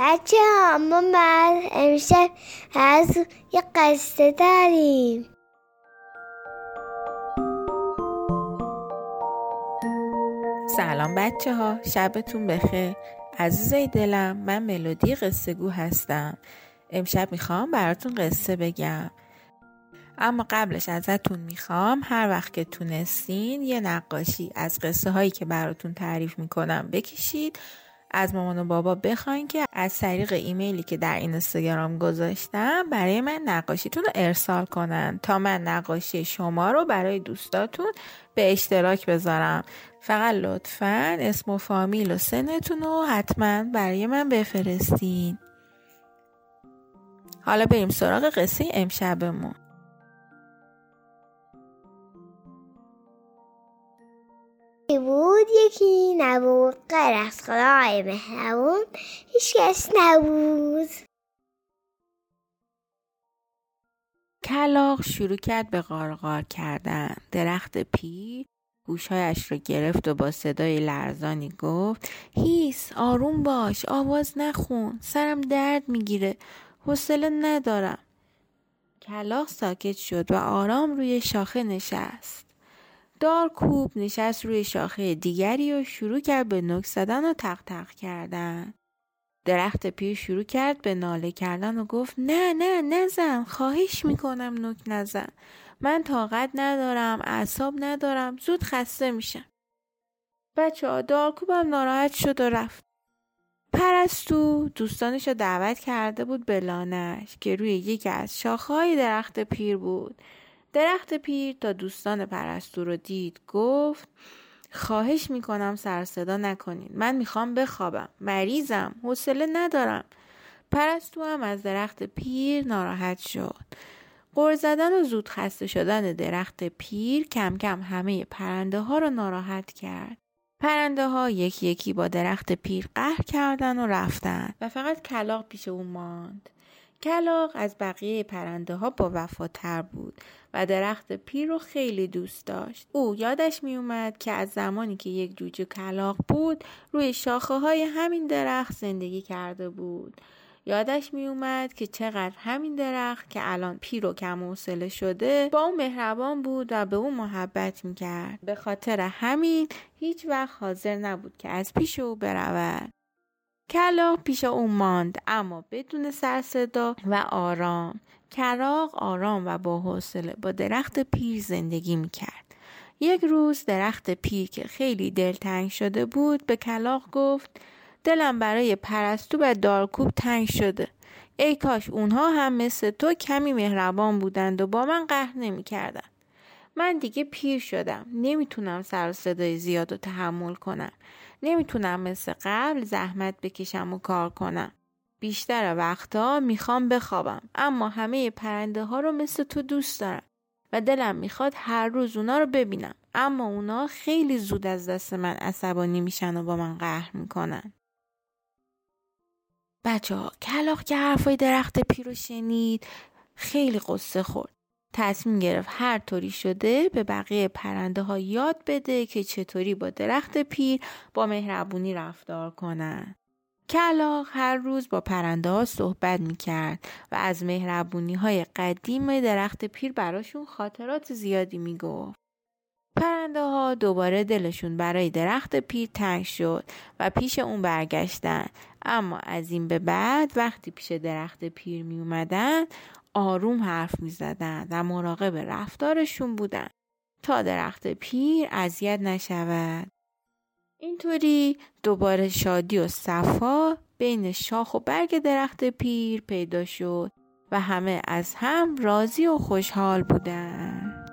بچه ها ما من امشب از یه قصه داریم. سلام بچه ها شبتون بخیر. عزیزای دلم من ملودی قصه گو هستم. امشب می‌خوام براتون قصه بگم. اما قبلش ازتون می‌خوام هر وقت که تونستین یه نقاشی از قصه هایی که براتون تعریف می‌کنم بکشید. از مامان و بابا بخواین که از طریق ایمیلی که در این اینستاگرام گذاشتم برای من نقاشیتون رو ارسال کنن تا من نقاشی شما رو برای دوستاتون به اشتراک بذارم. فقط لطفا اسم و فامیل و سنتون رو حتما برای من بفرستین. حالا بریم سراغ قصه امشبمون. بود یکی نبود. غیر از خدای مهربون. هیچ کس نبود. کلاق شروع کرد به غارغار کردن. درخت پیر گوشهایش رو گرفت و با صدای لرزانی گفت هیس آروم باش آواز نخون سرم درد می‌گیره حوصله ندارم. کلاق ساکت شد و آرام روی شاخه نشست. دارکوب نشست روی شاخه دیگری و شروع کرد به نک زدن و تق تق کردن. درخت پیر شروع کرد به ناله کردن و گفت نه نه نزن خواهش می‌کنم نک نزن. من طاقت ندارم اعصاب ندارم زود خسته میشم. بچه ها دارکوبم ناراحت شد و رفت. پرستو دوستانش رو دعوت کرده بود به لانش که روی یکی از شاخهای درخت پیر بود. درخت پیر تا دوستان پرستو رو دید گفت خواهش می‌کنم سر صدا نکنین من می‌خوام بخوابم. مریضم. حوصله ندارم. پرستو هم از درخت پیر ناراحت شد. قر زدن و زود خسته شدن درخت پیر کم کم همه پرنده ها رو ناراحت کرد. پرنده ها یکی یکی با درخت پیر قهر کردن و رفتن. و فقط کلاق پیش اون ماند. کلاق از بقیه پرنده ها با وفاتر بود و درخت پیر رو خیلی دوست داشت. او یادش می اومد که از زمانی که یک جوجه کلاق بود روی شاخه های همین درخت زندگی کرده بود. یادش می اومد که چقدر همین درخت که الان پیر و کم شده با او مهربان بود و به او محبت می کرد. به خاطر همین هیچ وقت حاضر نبود که از پیش او برود. کلاق پیش او ماند اما بدون سر صدا و آرام. کراق آرام و با حوصله با درخت پیر زندگی می‌کرد. یک روز درخت پیر که خیلی دلتنگ شده بود به کلاق گفت دلم برای پرستو و دارکوب تنگ شده. ای کاش اونها هم مثل تو کمی مهربان بودند و با من قهر نمی‌کردن. من دیگه پیر شدم. نمی‌تونم سر و صدای زیاد و تحمل کنم. نمی‌تونم مثل قبل زحمت بکشم و کار کنم. بیشتر وقتا می‌خوام بخوابم. اما همه پرنده ها رو مثل تو دوست دارم و دلم می‌خواد هر روز اونا رو ببینم. اما اونا خیلی زود از دست من عصبانی میشن و با من قهر می‌کنن. بچه ها کلاق که حرفای درخت پیرو شنید خیلی قصه خورد. تصمیم گرفت هر طوری شده به بقیه پرنده ها یاد بده که چطوری با درخت پیر با مهربونی رفتار کنن. کلاق هر روز با پرنده ها صحبت می کرد و از مهربونی های قدیم درخت پیر براشون خاطرات زیادی می گفت. پرنده ها دوباره دلشون برای درخت پیر تنگ شد و پیش اون برگشتن اما از این به بعد وقتی پیش درخت پیر می اومدن آروم حرف می زدن و مراقب رفتارشون بودن. تا درخت پیر اذیت نشود. اینطوری دوباره شادی و صفا بین شاخ و برگ درخت پیر پیدا شد و همه از هم راضی و خوشحال بودن.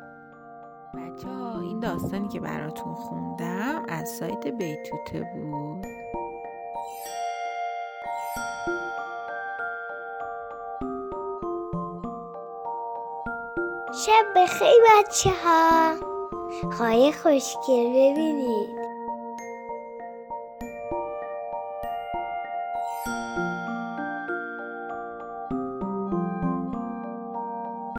بچه ها این داستانی که براتون خوندم از سایت بیتوته بود. شب بخیر بچه ها خواهی خوشگل ببینید.